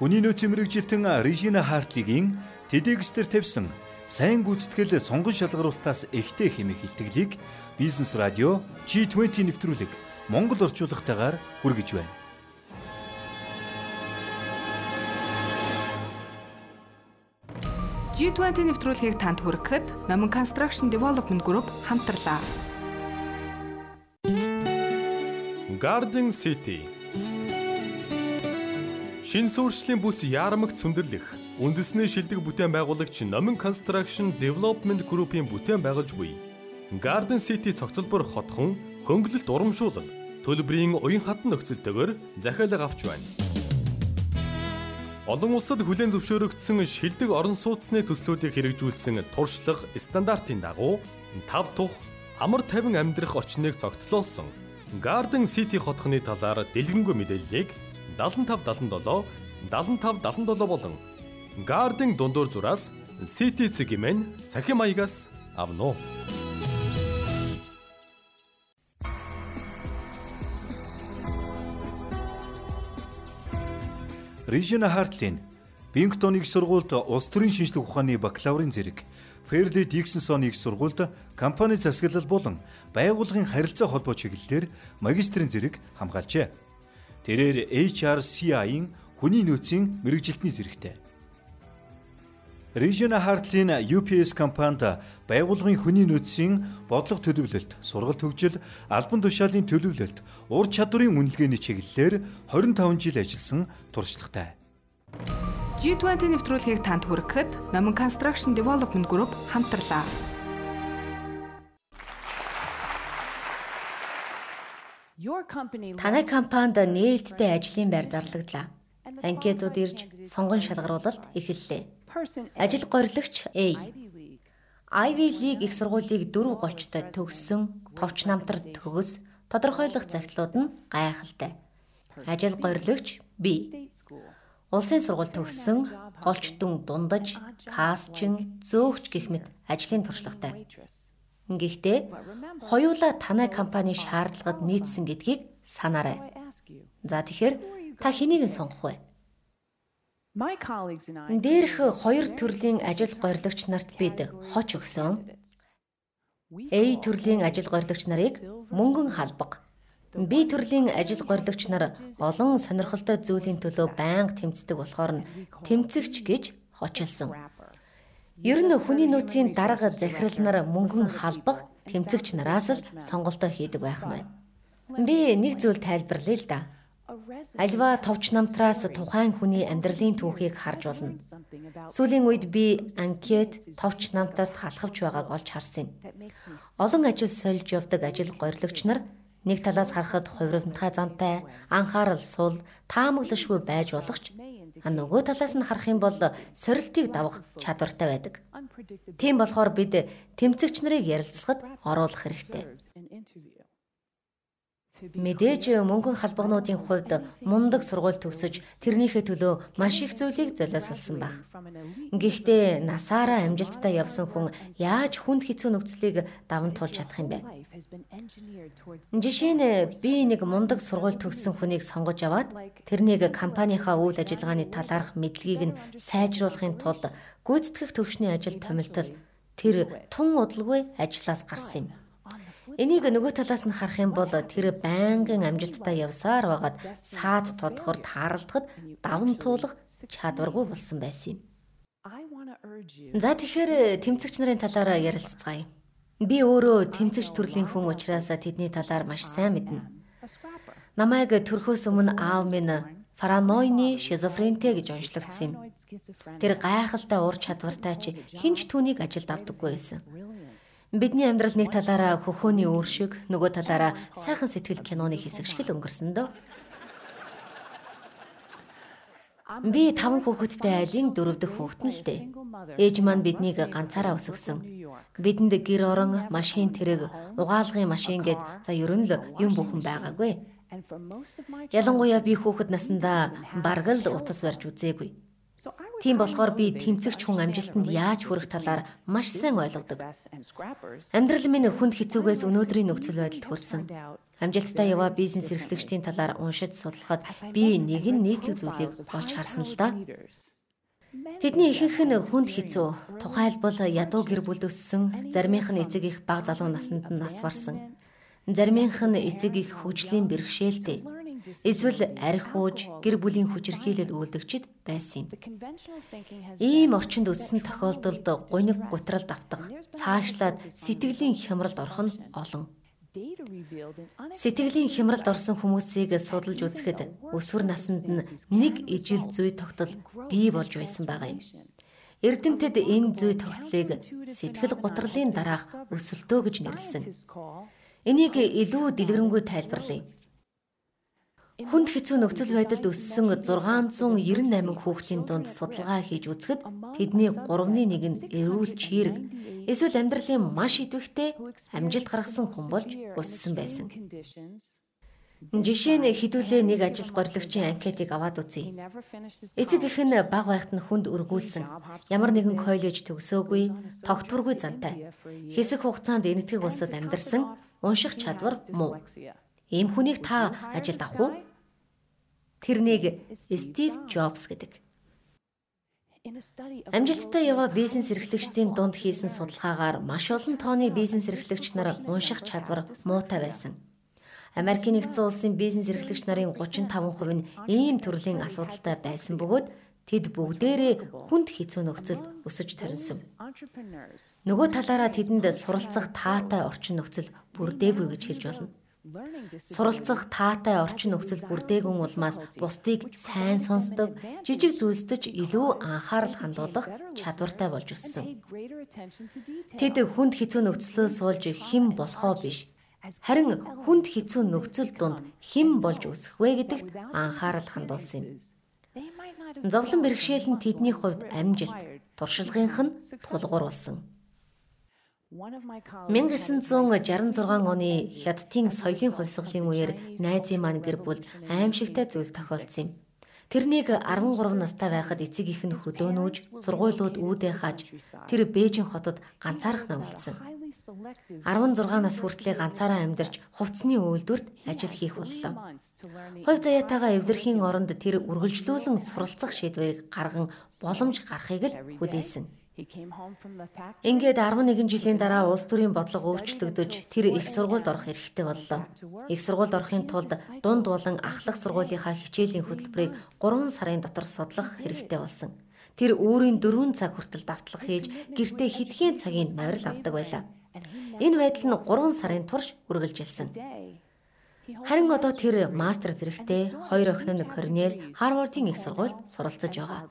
Хүний нөөцийн мэрэгжилтэн Режина Хартлигийн TEDx-дэр тавьсан сайн гүйцэтгэл сонгон шалгаруултаас эхтэй хэмээх илтгэлийг Бизнес радио G20 нэвтрүүлэг Монгол орчуулгатайгаар хүргэж байна. G20 нэвтрүүлгийг танд хүргэхэд Номон Construction Development Group хамтарлаа. Garden City Шин сүршлийн бүс яармагт сүндэрлэх үндэсний шилдэг бүтээн байгуулагч Номин Construction Development Group-ийн бүтээн байгуулж буй Garden City цогцлбор хотхон хөнгөлөлт урамшуулал төлбөрийн уян хатан нөхцөлтэйгээр захиалга авч байна. Олон улсад хүлээн зөвшөөрөгдсөн шилдэг орон сууцны төслүүдийг хэрэгжүүлсэн туршлага стандартын дагуу тав тух амар тавин амьдрах орчныг цогцлоосон Garden City хотхны талаар дэлгэнгүй мэдээллийг 7577 7577 болон Garden дундуур зураас City цэгмэн цахим маягаас авно. Рижина Хартлин Бингтон их сургуульд улс төрийн шинжлэх ухааны бакалаврын зэрэг, Ферди Диксенсон их сургуульд компани засаглал болон байгууллагын харилцаа холбоо чиглэлээр магистрийн зэрэг хамгаалжээ. Тэрээр HRCI-ийн хүний нөөцийн мэрэгжилтний зэрэгтэй. Режина Хартлин UPS компанид байгууллагын хүний нөөцийн бодлого төлөвлөлт, сургалт хөгжил, албан тушаалын төлөвлөлт, ур чадварын үнэлгээний чиглэлээр 25 жил ажилласан туршлагатай. G20 нэвтрүүлгийг танд хүргэхэд Номон Construction Development Group хамтарлаа. Танай компанид нээлттэй ажлын байр зарлагдлаа. Анкетууд ирж сонгон шалгаруулалт эхэллээ. Ажил горилогч A. Ivy League их сургуулийг дөрөв голчтой төгссөн товч намтар төгс тодорхойлох загтлууд нь гайхалтай. Ажил горилогч B. Улсын сургууль төгссөн голчтон дундаж, кастчин, зөөгч гэх мэт ажлын туршлагатай. Гэхдээ хоёулаа танай компани шаардлагад нийцсэн гэдгийг санаарай. За тэгэхээр та хэнийг нь сонгох вэ? Дээрх хоёр төрлийн ажил горилогч нарт бид хоч өгсөн. A төрлийн ажил горилогч нарыг мөнгөн халбаг. B төрлийн ажил горилогч нар олон сонирхолтой зүйлийн төлөө байнга тэмцдэг болохоор нь тэмцэгч гэж хочилсон. Ер нь хүний нөөцийн дарга захирал нар мөнгөн халбах тэмцэгч нараас л сонголтоо хийдэг байх нь байна. Би нэг зүйл тайлбарлая л да. Альва товч намтраас тухайн хүний амьдралын түүхийг харж болно. Сүүлийн үед би анкет товч намтарт халахвч байгааг олж харсан юм. Олон ажил сольж явдаг ажил горилогч нар нэг талаас харахад хувирамтгай зантай, анхаарал сул, таамаглашгүй байж болох ч А нөгөө талаас нь харах юм бол сорилтыг давах чадвартай байдаг. Тийм болохоор бид тэмцэгч нарыг ярилцлагад оруулах хэрэгтэй. Мэдээж мөнгөн халбагнуудын хувьд мундаг сургууль төгсөж тэрнийхээ төлөө маш их зүйлийг золиослсон баг. Гэхдээ насаараа амжилттай явсан хүн яаж хүнд хэцүү нөхцөлийг даван туулж чадах юм бэ? Жишээ нь би нэг мундаг сургууль төгссөн хүнийг сонгож аваад тэрнийг компанийнхаа үйл ажиллагааны талаарх мэдлэгийг нь сайжруулахын тулд гүйцэтгэх төвшний ажил томилтол тэр тун удалгүй ажиллаас гарсан юм. Энийг нөгөө талаас нь харах юм бол тэр байнгын амжилттай явсаар байгаад саад тодохор тааралдахад давн туулах чадваргүй болсон байсан юм. За тэгэхээр тэмцэгч нарын талаараа ярилцгаая. Би өөрөө тэмцэгч төрлийн хүн учраас тэдний талаар маш сайн мэднэ. Намайг төрхөөс өмнө аав минь параноины шизофрентэй гэж онцлогдсон юм. Тэр гайхалтай ур чадвартай ч хинч түүнийг ажилд авдаггүй байсан. Бидний амьдрал нэг талаараа хөхөөний өөр шиг нөгөө талаараа сайхан сэтгэл киноны хэсэг шиг л өнгөрсөн дөө. Би таван хүүхэдтэй айлын дөрөв дэх хүүхэд нь л дээ. Ээж маань биднийг ганцаараа өсгсөн. Бидэнд гэр орон, машин тэрэг, угаалгын машин гэд за ерөн л юм бүхэн байгаагүй. Ялангуяа би хүүхэд насндаа бараг л утас барьж үзээгүй. Тийм болохоор би тэмцэгч хүн амжилтанд яаж хүрэх талаар маш сайн ойлгодог. Амьдрал минь хүнд хэцүүгээс өнөөдрийн нөхцөл байдалд хүрсэн. Амжилттай яваа бизнес эрхлэгчдийн талаар уншиж судлахад би нэгэн нийтлэг зүйлийг олж харсан л да. Тэдний ихэнх нь хүнд хэцүү. Тухайлбал ядуу гэр бүл өссөн, заримынх нь эцэг их баг залуу наснд нь нас барсан. Заримынх нь эцэг их хөгжлийн бэрхшээлтэй эсвэл арх ууж гэр бүлийн хүчирхийлэл үйлдэгчд байсан юм. Ийм орчинд өссөн тохиолдолд гуниг гутралд автах, цаашлаад сэтгэлийн хямралд орох нь олон. Сэтгэлийн хямралд орсон хүмүүсийг судалж үзэхэд өсвөр наснд нь нэг ижил зүй тогтол бий болж байсан байгаа юм. Эрдэмтэд энэ зүй тогтлыг сэтгэл гутралын дараах өсөлтөө гэж нэрлсэн. Энийг илүү дэлгэрэнгүй тайлбарлая. Хүнд хэцүү нөхцөл байдалд өссөн 698 хүүхдийн дунд судалгаа хийж үзэхэд тэдний 3-ны 1 нь эрүүл чирэг эсвэл амьдралын маш идэвхтэй амжилт гаргасан хүн болж өссөн байсан. Жишээ нь хідүүлээ нэг ажил горилгочийн анкетыг аваад үзье. Эцэг эх нь баг байхад нь хүнд өргүүлсэн. Ямар нэгэн коллеж төгсөөгүй, тогтворгүй зантай. Хэсэг хугацаанд энэтхэг улсад амьдарсан, унших чадвар муу. Ийм хүнийг та ажилд авах уу? Тэрнийг Стив Джобс гэдэг. Амжилттай яваа бизнес эрхлэгчдийн дунд хийсэн судалгаагаар маш олон тооны бизнес эрхлэгч нар унших чадвар муутай байсан. Америкийн нэгдсэн улсын бизнес эрхлэгч нарын 35% нь ийм төрлийн асуудалтай байсан бөгөөд тэд бүгдээрээ хүнд хэцүү нөхцөлд өсөж торинсон. Нөгөө талаараа тэдэнд суралцах таатай орчин нөхцөл бүрдээгүй гэж хэлж болно. Суралцах таатай орчин нөхцөл бүрдээгүн улмаас бусдыг сайн сонсдог, жижиг зүйлсдэж илүү анхаарал хандуулах чадвартай болж өссөн. Тэд хүнд хэцүү нөхцлөөс суулж хэн болохоо биш. Харин хүнд хэцүү нөхцөл донд хэн болж өсөх вэ гэдэгт анхаарал хандуулсан юм. Зовлон бэрхшээл нь тэдний хувьд амжилт, туршлагынх нь тулгуур болсон. 1966 оны Хятадын соёлын хувьсгалын үеэр найзын маань гэр бүл аимшигтай зүйл тохиолдсон юм. Тэрнийг 13 настай байхад эцэг их нь хөдөөнүүж, сургуулиуд үүдээ хааж тэр Бээжин хотод ганцаарх навлцсан. 16 нас хүртлээр ганцаараа амьдарч хувцсны үйлдвэрт ажил хийх боллоо. Хувь заяатайгаа эвлэрхийн оронд тэр үргэлжлүүлэн суралцах шийдвэрийг гарган боломж гарахыг л хүлээсэн. Ингээд 11 жилийн дараа улс төрийн бодлого өөрчлөгдөж тэр их сургуульд орох эрхтэй боллоо. Их сургуульд орохын тулд дунд болон ахлах сургуулийнхаа хичээлийн хөтөлбөрийг 3 сарын дотор судлах хэрэгтэй болсон. Тэр өөрийн 4 цаг хүртэл давтлах хийж гэртээ хэдхэн цагийн нойрол авдаг байлаа. Энэ байдал нь 3 сарын турш үргэлжилсэн. Харин одоо тэр мастер зэрэгтэй хоёр охин нь Корнел Харвардын их сургуульд суралцж байгаа.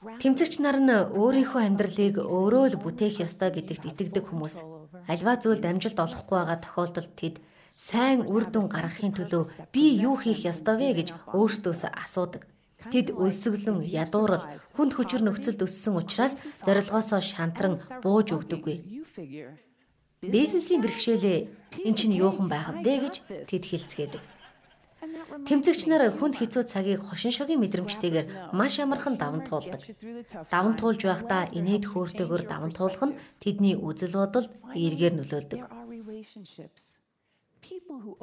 Тэмцэгч нар нь өөрийнхөө амьдралыг өөрөө л бүтээх ёстой гэдэгт итгэдэг хүмүүс. Альва зүйлд амжилт олохгүй байгаа тохиолдолд тэд сайн үр дүн гаргахын төлөө би юу хийх ёстой вэ гэж өөрсдөөсөө асуудаг. Тэд өлсгөлэн ядуурл хүнд хүчээр нөхцөлд өссөн учраас зорилгоосоо шантран бууж өгдөггүй. Бизнесийн бэрхшээлээ эн чинь юухан байх вэ гэж тэд хэлцгээдэг. Тэмцэгч нар хүнд хэцүү цагийг хошин шогийн мэдрэмжтэйгээр маш амархан даван туулдаг. Даван туулж байхдаа инээд хөөртэйгээр даван туулах нь тэдний үзэл бодолд эргээр нөлөөлдөг.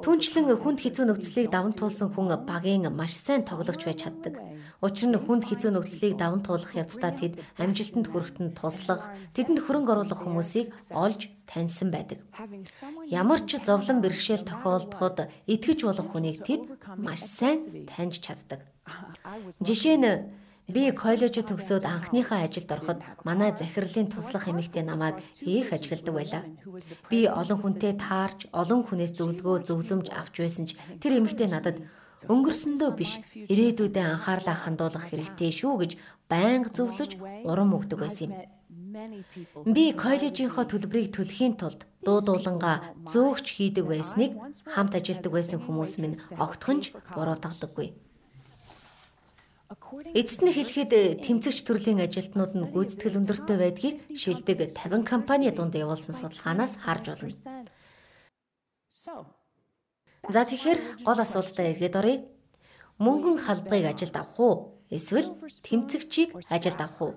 Түнчлэн хүнд хэцүү нөхцөлийг даван туулсан хүн багийн маш сайн тоглогч байж чаддаг. Учир нь хүнд хэцүү нөхцөлийг даван туулах явцдаа тэд амжилтанд хүрэхэд туслах, тэдэнд хөрөнгө оруулах хүмүүсийг олж таньсан байдаг. Ямар ч зовлон бэрхшээл тохиолдоход итгэж болох хүнийг тэд маш сайн таньж чаддаг. Жишээ нь Би коллежид төгсөөд анхныхаа ажилд ороход манай захирлын туслах эмэгтэй намайг их ажигладаг байлаа. Би олон хүнтэй таарч, олон хүнээс зөвлөгөө, зөвлөмж авч байсан ч тэр эмэгтэй надад өнгөрсөндөө биш, ирээдүйдээ анхаарлаа хандуулах хэрэгтэй шүү гэж байнга зөвлөж урам өгдөг байсан юм. Би коллежийнхоо төлбөрийг төлөхийн тулд дуудуулангаа зөөгч хийдэг байсныг хамт ажилладаг байсан хүмүүс минь огтхонч буруутгадаггүй. Эцэст нь хэлэхэд тэмцэгч төрлийн ажилтнууд нь гүйцэтгэл өндөртэй байдгийг шилдэг 50 компани дунд явуулсан судалгаанаас харж болно. За тэгэхээр гол асуултаа эргээд оръё. Мөнгөн халбыг ажилд авах уу? эсвэл тэмцэгчийг ажилд авах уу?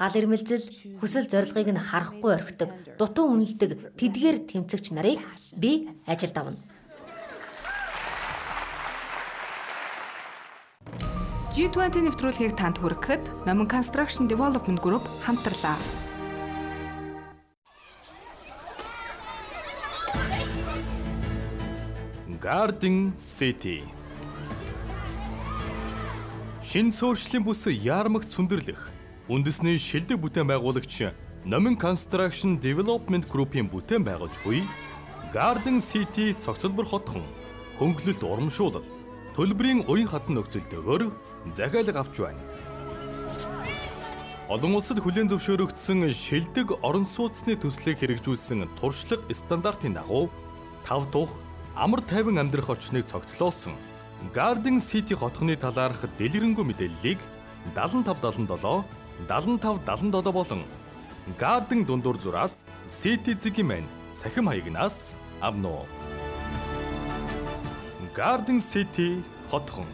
Гал ирмэлзэл хүсэл зорилгыг нь харахгүй орхидог, дутуу үнэлдэг тэдгээр тэмцэгч нарыг би ажилд авна. G20 нэвтрүүлгийг танд хүргэхэд Номон Construction Development Group хамтарлаа. Garden City Шин суурьшлийн бүс яармагт сүндэрлэх үндэсний шилдэг бүтээн байгуулагч Номин Construction Development Group-ийн бүтээн байгуулж буй Garden City цогцлбор хотхон хөнгөлөлт урамшуулал төлбөрийн уян хатан нөхцөлтөөр захиалга авч байна. Олон улсад хүлээн зөвшөөрөгдсөн шилдэг орон сууцны төслийг хэрэгжүүлсэн туршлага стандартын дагуу тав тух амар тайван амьдрах орчныг цогцлоосон Garden City хотхны талаарх дэлгэрэнгүй мэдээллийг 7577 7577 болон Garden дундуур зураас City Ziggy-мен цахим хаягнаас авно. Garden City хотхон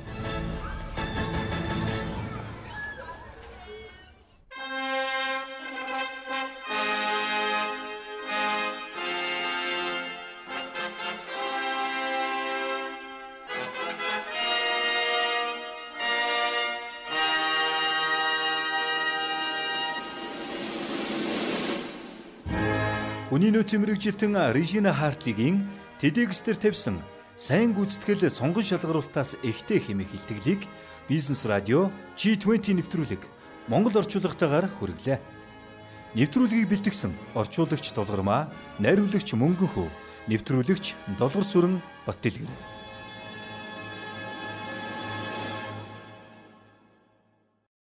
Хүний нөөц мэрэгжилтэн Режина Хартлигийн TEDx-дэр тавьсан сайн гүйцэтгэл сонгон шалгаруултаас эхтэй хэмээх илтгэлийг Бизнес радио G20 нэвтрүүлэг Монгол орчуулгатаагаар хүргэлээ. Нэвтрүүлгийг бэлтгэсэн орчуулагч Дулгармаа, найруулагч Мөнгөнхөө, нэвтрүүлэгч Долгор сүрэн Баттэлгэр.